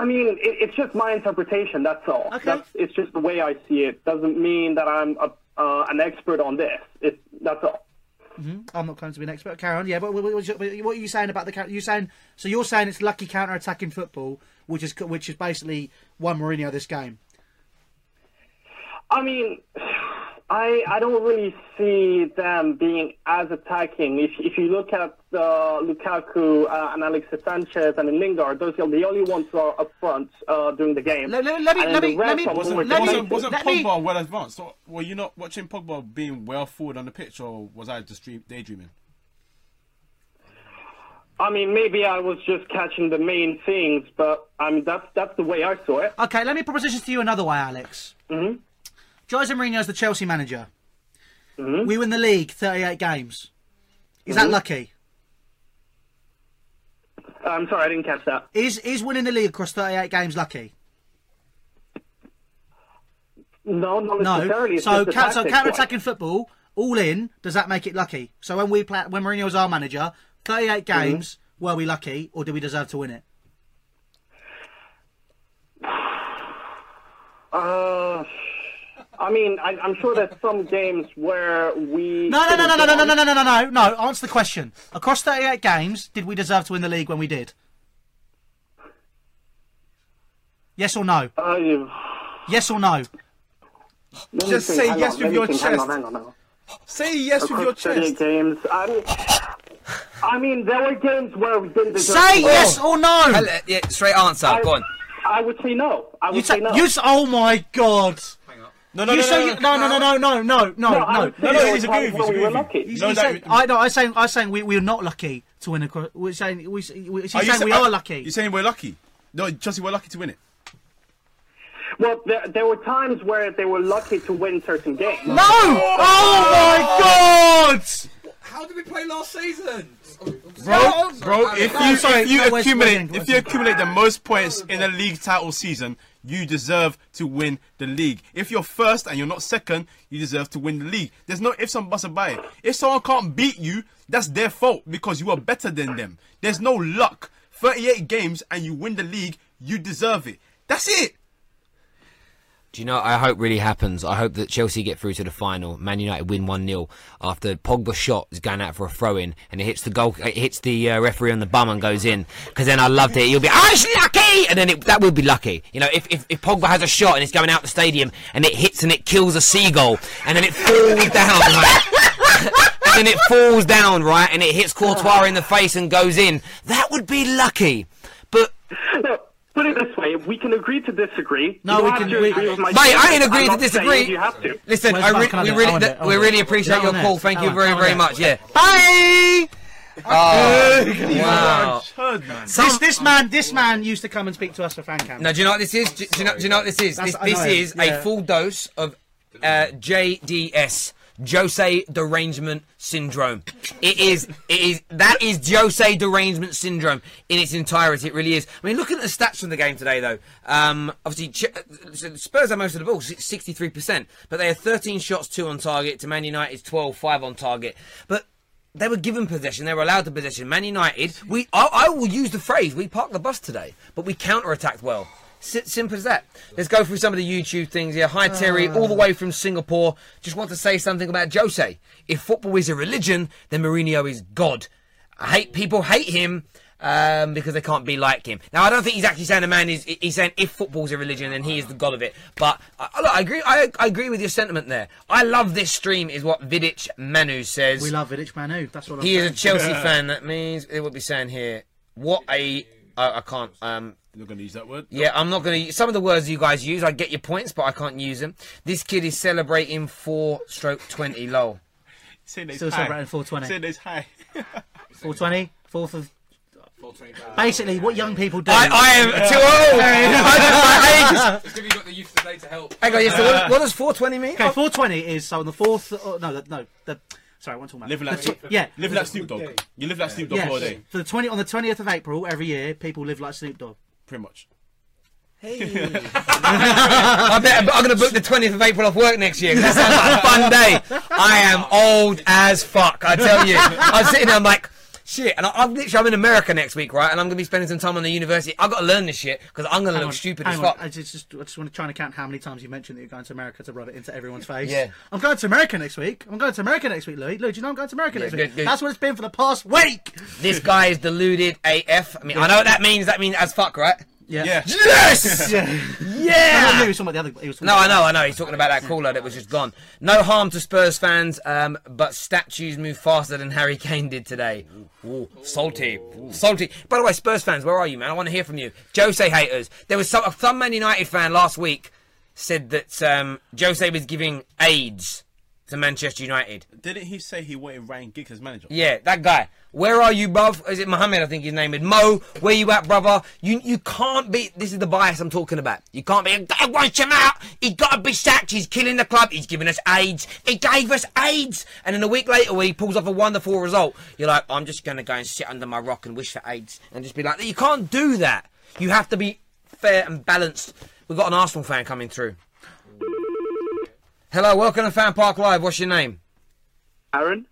I mean, it, it's just my interpretation. That's all. Okay. That's, it's just the way I see it. Doesn't mean that I'm a, uh, an expert on this. It, that's all. hmm I'm not claiming to be an expert. Carry on. Yeah, but what, what, are you saying about the counter? You saying so? You're saying it's lucky counter attacking football, which is which is basically won Mourinho this game. I mean, I I don't really see them being as attacking. If if you look at uh, Lukaku uh, and Alexis Sanchez and Lingard, those are the only ones who are up front uh, during the game. Let, let, let me let me let me Wasn't, forward let me wasn't, wasn't let me- Pogba well advanced? So, were you not watching Pogba being well forward on the pitch, or was I just dream, daydreaming? I mean, maybe I was just catching the main things, but I mean that's that's the way I saw it. Okay, let me proposition to you another way, Alex. Mm-hmm. Jose Mourinho's the Chelsea manager. Mm-hmm. We win the league, 38 games. Is that Mhm. lucky? I'm sorry, I didn't catch that. Is is winning the league across 38 games lucky? No, not necessarily. It's So, ca- so counter-attacking football, all in, does that make it lucky? So when we play, when Mourinho was our manager, 38 Mm-hmm. games, were we lucky or did we deserve to win it? *sighs* Uh, I mean, I, I'm sure there's some *laughs* games where we. No, no, no, no, no, no, no, no, no, no, no, no, no. Answer the question. Across 38 games, did we deserve to win the league when we did? Yes or no? Uh, Yes or no? Just think. say Hang yes on, with your think. Hang chest. on, hang on, hang on. Say yes with your Across 38 chest. games. I mean, I mean, there were games where we didn't deserve Say to yes or no. Hell, uh, yeah, straight answer. I- Go on. I would say no. I would You say say, no. you oh my god. No, no, you no, say no, you- no, no, no, no, no, no, no, I no. would say no, there he's were agreeing times with you, where he's we were agreeing with you. lucky. He's, No, he's that- saying, I no, I'm saying, I'm saying we we're not lucky to win. A, we're saying we, we, he's Are oh, you saying sa- we are- are lucky. You're saying we're lucky? No, Chelsea were lucky to win it. Well, there, there were times where they were lucky to win certain games. No! Oh my god! How did we play last season? Bro, bro, if you sorry, if you accumulate if you accumulate the most points in a league title season, you deserve to win the league. If you're first and you're not second, you deserve to win the league. There's no ifs and buts about it. If someone can't beat you, that's their fault because you are better than them. There's no luck. 38 games and you win the league, you deserve it. That's it. Do you know? I hope really happens. I hope that Chelsea get through to the final. Man United win one 0 after Pogba shot is going out for a throw in, and it hits the goal, it hits the uh, referee on the bum and goes in. Because then I loved it. You'll be, oh, it's lucky, and then it, that would be lucky. You know, if, if if Pogba has a shot and it's going out the stadium and it hits and it kills a seagull, and then it falls down. *laughs* Right? *laughs* and then it falls down, right, and it hits Courtois in the face and goes in. That would be lucky. But put it this way: if we can agree to disagree. No, you we can- we- agree my Mate, I ain't statement. agreeing to disagree. You have to. Listen, Where's I re- we really, I want it. I we really appreciate I your call. Thank I you very, very much. Yeah. Bye. Oh, Heard, man. This, this man, this man used to come and speak to us for fan cam. Now, do you know what this is? Do, do you know? Do you know what this is? That's- This, this is yeah. a full dose of uh, JDS. Jose derangement syndrome. It is. It is. That is Jose derangement syndrome in its entirety. It really is. I mean, look at the stats from the game today, though. Um, obviously, uh, Spurs have most of the ball, sixty-three percent, but they had thirteen shots, two on target. To Man United's 12, 5 on target. But they were given possession. They were allowed to possession. Man United, we I, I will use the phrase we parked the bus today, but we counter attacked well. Si- simple as that. Let's go through some of the YouTube things here. Hi Terry, all the way from Singapore. Just want to say something about Jose. If football is a religion, then Mourinho is God. I hate people hate him um, because they can't be like him. Now, I don't think he's actually saying a man is. He's saying if football's a religion, then he is the god of it. But I, look, I agree. I, I agree with your sentiment there. I love this stream, is what Vidic Manu says. We love Vidic Manu. That's what I'm He is a saying. Chelsea fan. That means it would be saying here. What a I, I can't. Um, You're not going to use that word? yeah, I'm not going to. Some of the words you guys use, I get your points, but I can't use them. This kid is celebrating four stroke twenty. Lol. *laughs* Still celebrating 420. Saying that it's high. *laughs* 420, 4th of. Basically, what young people do. I, I am too old. *laughs* I just- It's good you got the youth today to help. Hang on, yes, so what, what does 420 mean? Okay, 420 is so on the fourth. Oh, no, the, no, the. Sorry, I want to talk about. Live like, the tw- yeah, live like Snoop Dogg. You live like Snoop Dogg yeah. all day. For the 20 on the 20th of April every year, people live like Snoop Dogg. Pretty much. *laughs* I bet I'm going to book the 20th of April off work next year 'cause that sounds like a fun day. I am old as fuck, I tell you. I'm sitting there, I'm like, shit. And I, I'm literally, I'm in America next week, right? And I'm going to be spending some time on the university. I've got to learn this shit because I'm going to look on, stupid as fuck. I just, just, I just want to try and count how many times you mentioned that you're going to America to rub it into everyone's face. Yeah. I'm going to America next week. I'm going to America next week, Louis. Louis, do you know I'm going to America Yeah, next good, week? good. That's what it's been for the past week. This guy is deluded AF. I mean, I know what that means. That means as fuck, right? Yeah. Yeah. Yes! *laughs* Yeah. Yeah! No, no, he was talking about the other. He was talking No, about I know, I know. He's talking about that caller that was just gone. No harm to Spurs fans, um, but statues move faster than Harry Kane did today. Ooh, salty, salty. By the way, Spurs fans, where are you, man? I want to hear from you. Jose haters. There was some some Man United fan last week said that um, Jose was giving AIDS to Manchester United. Didn't he say he wanted Ryan Giggs as manager? Yeah, that guy. Where are you, bruv? Is it Mohammed? I think his name is Mo. Where you at, brother? You you can't be. This is the bias I'm talking about. You can't be. I want him out. He got to be sacked. He's killing the club. He's giving us AIDS. He gave us AIDS. And then a week later, when he pulls off a wonderful result, you're like, I'm just gonna go and sit under my rock and wish for AIDS, and just be like, you can't do that. You have to be fair and balanced. We've got an Arsenal fan coming through. Hello, welcome to Fan Park Live. What's your name? Aaron?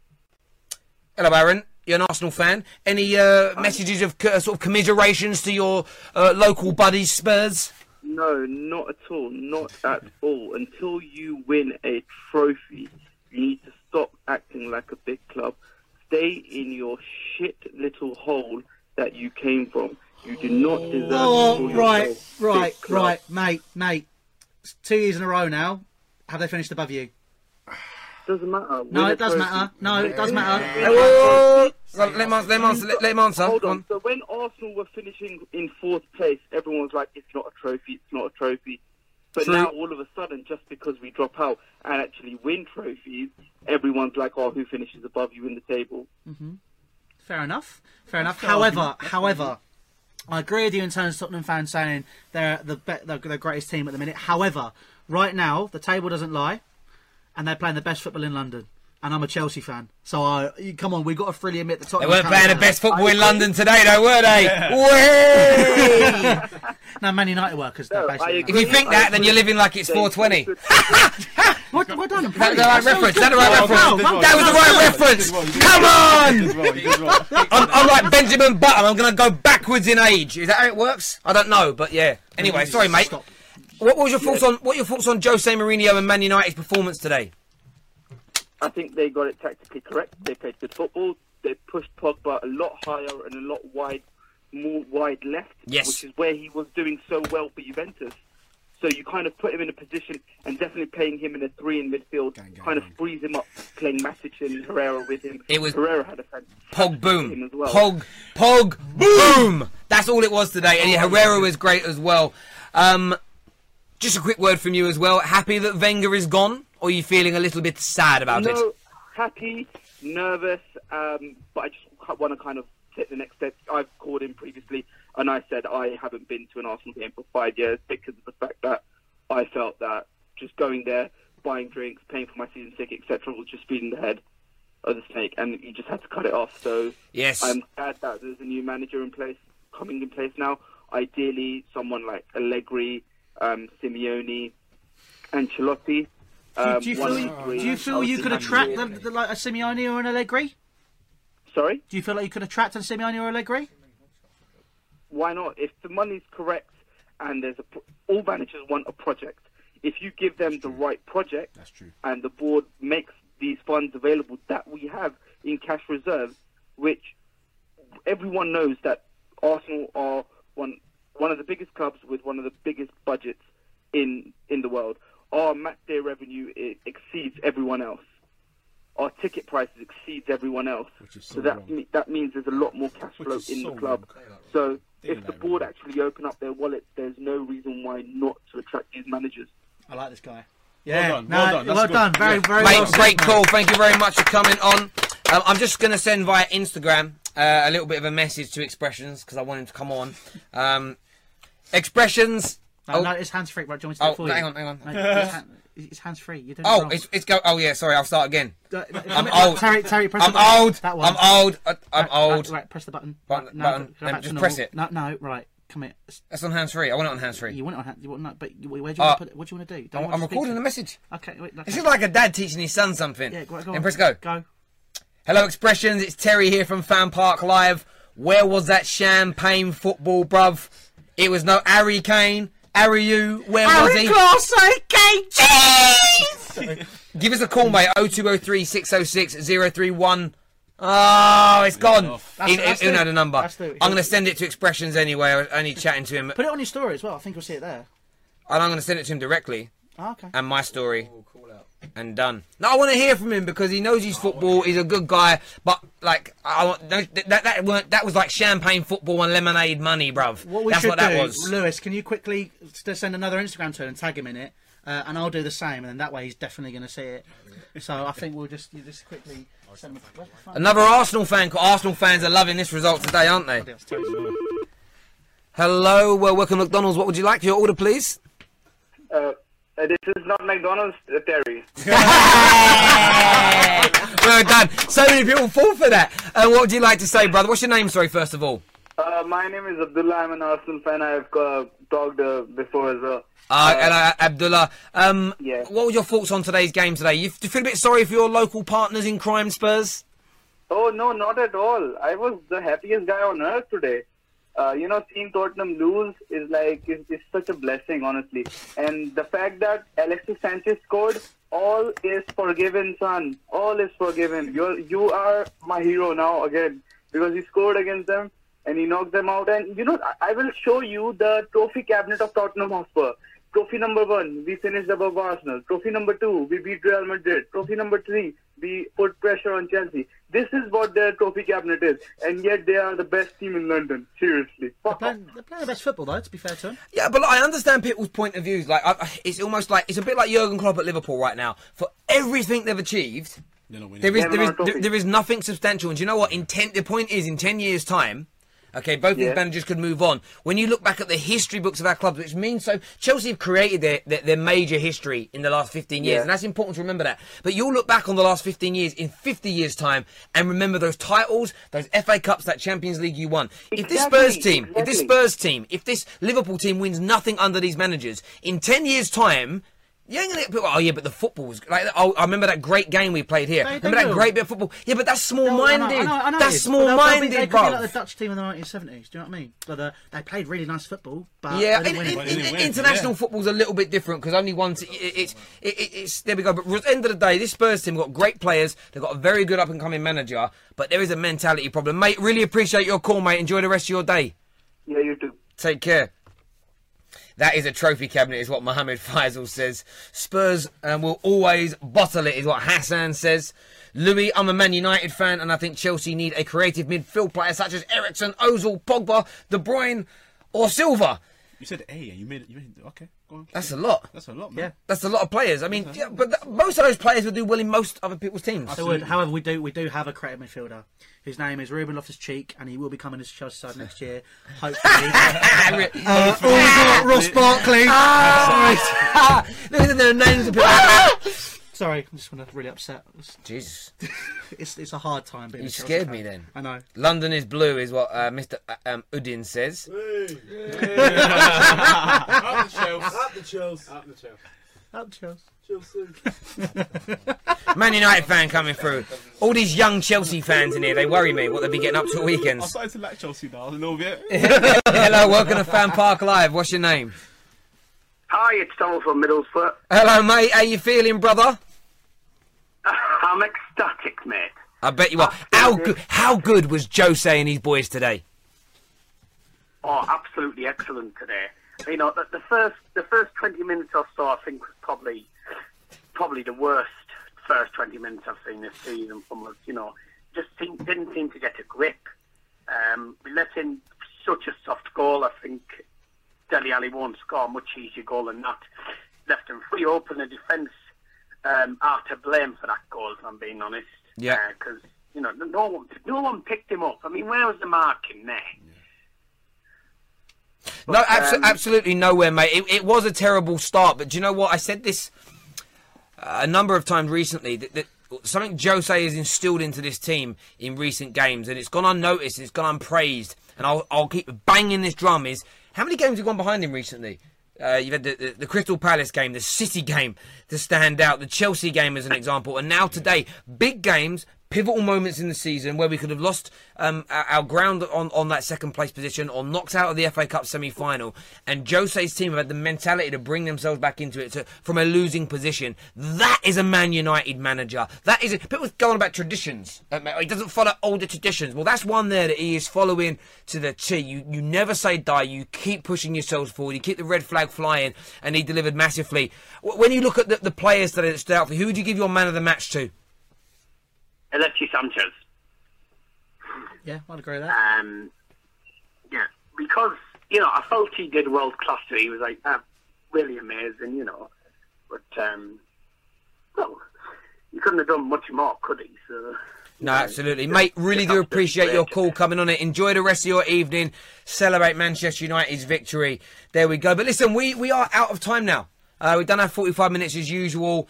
Hello, Aaron. You're an Arsenal fan. Any uh, messages of uh, sort of commiserations to your uh, local buddies, Spurs? No, not at all. Not at all. Until you win a trophy, you need to stop acting like a big club. Stay in your shit little hole that you came from. You do not deserve Oh, right, right, right, mate, mate. It's two years in a row now. Have they finished above you? Doesn't matter. No, it does trophy. matter. No, it does matter. Hey, whoa, whoa, whoa. Let him answer. Let him answer. Let, let him answer. Hold Go on. So when Arsenal were finishing in fourth place, everyone was like, "It's not a trophy. It's not a trophy." But True. now, all of a sudden, just because we drop out and actually win trophies, everyone's like, "Oh, who finishes above you in the table?" hmm Fair enough. Fair enough. fair However, argument. However, I agree with you in terms of Tottenham fans saying they're the be- they're the greatest team at the minute. However, right now the table doesn't lie, and they're playing the best football in London. And I'm a Chelsea fan, so I come on, we've got to freely admit the top. They Tottenham. weren't playing the best football in London today, though, were they? *laughs* Way! *laughs* no, Man United were because they're. If you think that, then you're living like it's 420. What, *laughs* what done? Is that the right reference? That the right reference? That was the right reference. Come on! I'm, I'm like Benjamin Button. I'm going to go backwards in age. Is that how it works? I don't know, but yeah. Anyway, sorry, mate. What was your thoughts on what your thoughts on Jose Mourinho and Man United's performance today? I think they got it tactically correct. They played good football. They pushed Pogba a lot higher and a lot wide, more wide left, Yes. which is where he was doing so well for Juventus. So you kind of put him in a position, and definitely playing him in a three in midfield kind of frees him up. Playing Matic and Herrera with him. It was- Herrera had a fantastic Pog boom. as well. Pog, pog, boom. That's all it was today. And yeah, Herrera was great as well. Um, just a quick word from you as well. Happy that Wenger is gone, or are you feeling a little bit sad about no, it? happy, nervous, um, but I just want to kind of take the next step. I've called him previously, and I said I haven't been to an Arsenal game for five years because of the fact that I felt that just going there, buying drinks, paying for my season ticket, etc., was just feeding the head of the snake, and you just had to cut it off. So Yes. I'm glad that there's a new manager in place, coming in place now. Ideally, someone like Allegri, um, Simeone, Ancelotti. Do, Um, do you feel, of do you feel you could attract the, the, like a Simeone or an Allegri? Sorry? Do you feel like you could attract a Simeone or Allegri? Why not? If the money's correct and there's a pro- all managers want a project. If you give them the right project, That's true. and the board makes these funds available that we have in cash reserves, which everyone knows that Arsenal are one one of the biggest clubs with one of the biggest budgets in in the world. Our match day revenue i exceeds everyone else. Our ticket prices exceeds everyone else. Which is so so that me, that means there's a lot more cash flow in so the club. wrong. So They if the that board actually open up their wallets, there's no reason why not to attract these managers. I like this guy. Well done, no, well done, well done. Very, Yeah. very Mate, well said, great mate. call. Thank you very much for coming on. Um, I'm just going to send via Instagram uh, a little bit of a message to Expressions because I want him to come on. Um, expressions. No, oh, no, it's hands free. Right, do you want me to do oh, it for you? hang on, hang on. No, it's, *laughs* hand, it's hands free. You don't. oh, it's, it's go. Oh yeah, sorry. I'll start again. *laughs* I'm old. Terry, Terry, press I'm the button. old. That one. I'm old. I- I'm Right, old. Right, right, press the button. Button- Right, no, button, go then back just to press it. No, no, right. Come here. That's on hands free. I want it on hands free. You want it on hand? You want no, but you- where do you Uh, want to put it? What do you want to do? Don't I'm, want I'm recording to- a message. Okay, wait. This is like a dad teaching his son something. Yeah, go, go And on. press go. Go. Hello, Expressions. It's Terry here from Fan Park Live. Where was that champagne football, bruv? It was no Harry Kane. Harry you, where was he? *laughs* Give us a call, mate. 0203 606 031. Oh, it's gone. That's- He- that's he'll the- know the number. the- I'm going to send it to Expressions anyway. I was only chatting to him. Put it on your story as well. I think you'll see it there. And I'm going to send it to him directly. Oh, okay. And my story. And done. No, I want to hear from him because he knows his football. He's a good guy, but like I want that that weren't that was like champagne football and lemonade money, bruv. What we That's should what that do, was. Lewis, can you quickly send another Instagram to him and tag him in it? Uh, and I'll do the same, and then that way he's definitely going to see it. So I think we'll just you just quickly send him. where's my phone? Another Arsenal fan. Arsenal fans are loving this result today, aren't they? Hello, well, welcome to McDonald's. What would you like? Your order, please. Uh, this is not McDonald's, uh, Terry. *laughs* well done. So many people fall for that. Uh, what would you like to say, brother? What's your name? Sorry, first of all. Uh, my name is Abdullah. I'm an Arsenal fan. I've uh, talked uh, before as well. Uh, hello, Abdullah. Um, Yeah. What were your thoughts on today's game today? You, do you feel a bit sorry for your local partners in crime, Spurs? Oh no, not at all. I was the happiest guy on earth today. Uh, you know, seeing Tottenham lose is like is, is such a blessing, honestly. And the fact that Alexis Sanchez scored, all is forgiven, son. All is forgiven. You're you are my hero now again because he scored against them and he knocked them out. And you know, I, I will show you the trophy cabinet of Tottenham Hotspur. Trophy number one, we finished above Arsenal. Trophy number two, we beat Real Madrid. Trophy number three, we put pressure on Chelsea. This is what their trophy cabinet is, and yet they are the best team in London. Seriously. They're playing, they're playing the best football, though. To be fair to them. Yeah, but I understand people's point of views. Like, I, I- it's almost like it's a bit like Jurgen Klopp at Liverpool right now. For everything they've achieved, there is They're there not is a trophy. there, there is nothing substantial. And do you know what? In ten, the point is, in ten years' time. Okay, both these managers could move on. When you look back at the history books of our clubs, which means so, Chelsea have created their, their, their major history in the last 15 years, Yeah. and that's important to remember that. But you'll look back on the last 15 years in 50 years' time and remember those titles, those FA Cups, that Champions League you won. If this Spurs team, if this. Spurs team, if this Liverpool team wins nothing under these managers, in 10 years' time, you ain't gonna get people. Oh yeah, but the football was like. Oh, I remember that great game we played here. They- they remember that great bit of football. Yeah, but that's No, I know- small-minded. I know- I know it that's is, but they'll- they'll be- small-minded, They could be like the Dutch team in the 1970s. Do you know what I mean? But uh, they played really nice football. But yeah, they in, didn't in, win in- it. in- international football's a little bit different because only one. T- it, it's it, it, it's there we go. But at the end of the day, this Spurs team got great players. They've got a very good up and coming manager, but there is a mentality problem, mate. Really appreciate your call, mate. Enjoy the rest of your day. Yeah, you too. Take care. That is a trophy cabinet, is what Mohammed *laughs* Faisal says. Spurs um, will always bottle it, is what Hassan says. Louis, I'm a Man United fan, and I think Chelsea need a creative midfield player such as Eriksen, Ozil, Pogba, De Bruyne, or Silva. You said A, and you made it. You made it. Okay, go on. That's a lot. That's a lot, man. Yeah, that's a lot of players. I mean, yeah, but th- most of those players would do well in most other people's teams. So would- however, we do we do have a creative midfielder. His name is Ruben Loftus Cheek, and he will be coming to Chelsea side next year, *laughs* hopefully. *laughs* *laughs* uh, oh, Ross Barkley. Ah! Look at the names of people. Sorry, I'm just want to really upset. Jesus. *laughs* it's it's a hard time. Being You a scared me then. I know. London is blue, is what uh, Mr. Uh, um, Udin says. Up the Chelsea. Up the Chelsea. Up the Chelsea. Up Chelsea. *laughs* Man United fan coming through. All these young Chelsea fans in here, they worry me what they'll be getting up to at weekends. I weekends. started to like Chelsea now a little bit. *laughs* Hello, welcome to Fan Park Live. What's your name? Hi, it's Tom from Middlesbrough. Hello, mate. How you feeling, brother? I'm ecstatic, mate. I bet you are. How good? How good was Jose and his boys today? Oh, absolutely excellent today. You know, the, the first the first 20 minutes or so, I think, was probably probably the worst first 20 minutes I've seen this season from us. You know, just seem, didn't seem to get a grip. Um, we let in such a soft goal. I think Dele Alli won't score a much easier goal than that. Left him free open. The defence um, are to blame for that goal, if I'm being honest. Yeah. Because, you know, no one, no one picked him up. I mean, where was the marking there? no, abso- um, absolutely nowhere, mate. It, it was a terrible start, but do you know what? I said this uh, a number of times recently that, that something Jose has instilled into this team in recent games, and it's gone unnoticed, and it's gone unpraised, and I'll, I'll keep banging this drum. Is how many games have gone behind him recently? Uh, you've had the, the, the Crystal Palace game, the City game to stand out, the Chelsea game as an example, and now today, big games, pivotal moments in the season where we could have lost um, our, ground on, on that second place position or knocked out of the FA Cup semi final. And Jose's team have had the mentality to bring themselves back into it to, from a losing position. That is a Man United manager. That is a, people go on about traditions. Uh, he doesn't follow older traditions. Well, that's one there that he is following to the T. You you never say die. You keep pushing yourselves forward. You keep the red flag flying, and he delivered massively. When you look at the, the players that are stood out for, who would you give your man of the match to? Alexis Sanchez. Yeah, I'd agree with that. Um, yeah, because you know I felt he did world class. today. He was like uh, really amazing, you know. But um, well, he couldn't have done much more, could he? So No, absolutely. Mate, really do appreciate your call coming on it. Enjoy the rest of your evening. Celebrate Manchester United's victory. There we go. But listen, we, we are out of time now. Uh, we've done our 45 minutes as usual.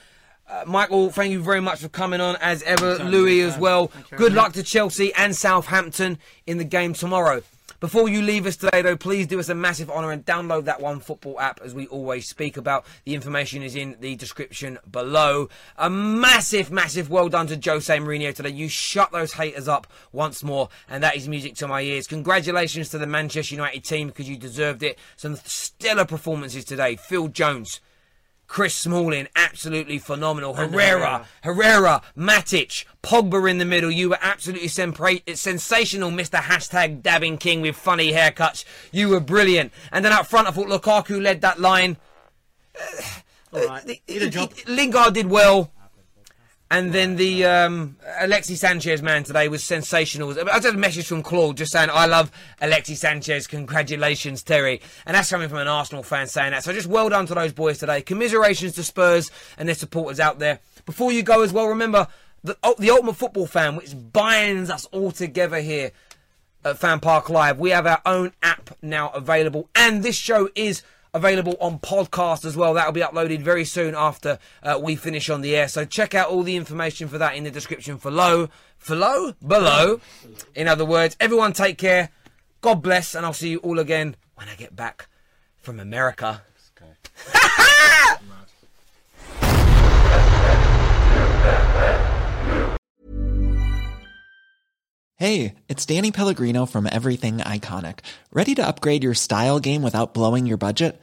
Uh, Michael, thank you very much for coming on as ever. Anytime, Louis as well. Good luck to Chelsea and Southampton in the game tomorrow. Before you leave us today, though, please do us a massive honour and download that One Football app as we always speak about. The information is in the description below. A massive, massive well done to Jose Mourinho today. You shut those haters up once more, and that is music to my ears. Congratulations to the Manchester United team because you deserved it. Some stellar performances today. Phil Jones. Chris Smalling, absolutely phenomenal. Herrera, Herrera, Matic, Pogba in the middle. You were absolutely sensational, Mr. Hashtag Dabbing King with funny haircuts. You were brilliant. And then up front, I thought Lukaku led that line. All right. Uh, did a job. Lingard did well. And then the um, Alexis Sanchez man today was sensational. I just had a message from Claude just saying, I love Alexis Sanchez. Congratulations, Terry. And that's coming from an Arsenal fan saying that. So just well done to those boys today. Commiserations to Spurs and their supporters out there. Before you go as well, remember the, oh, the Ultimate Football Fan, which binds us all together here at Fan Park Live. We have our own app now available, and this show is available on podcast as well. That'll be uploaded very soon after uh, we finish on the air. So check out all the information for that in the description below. Below? Below. In other words, everyone take care. God bless, and I'll see you all again when I get back from America. *laughs* Hey, it's Danny Pellegrino from Everything Iconic. Ready to upgrade your style game without blowing your budget?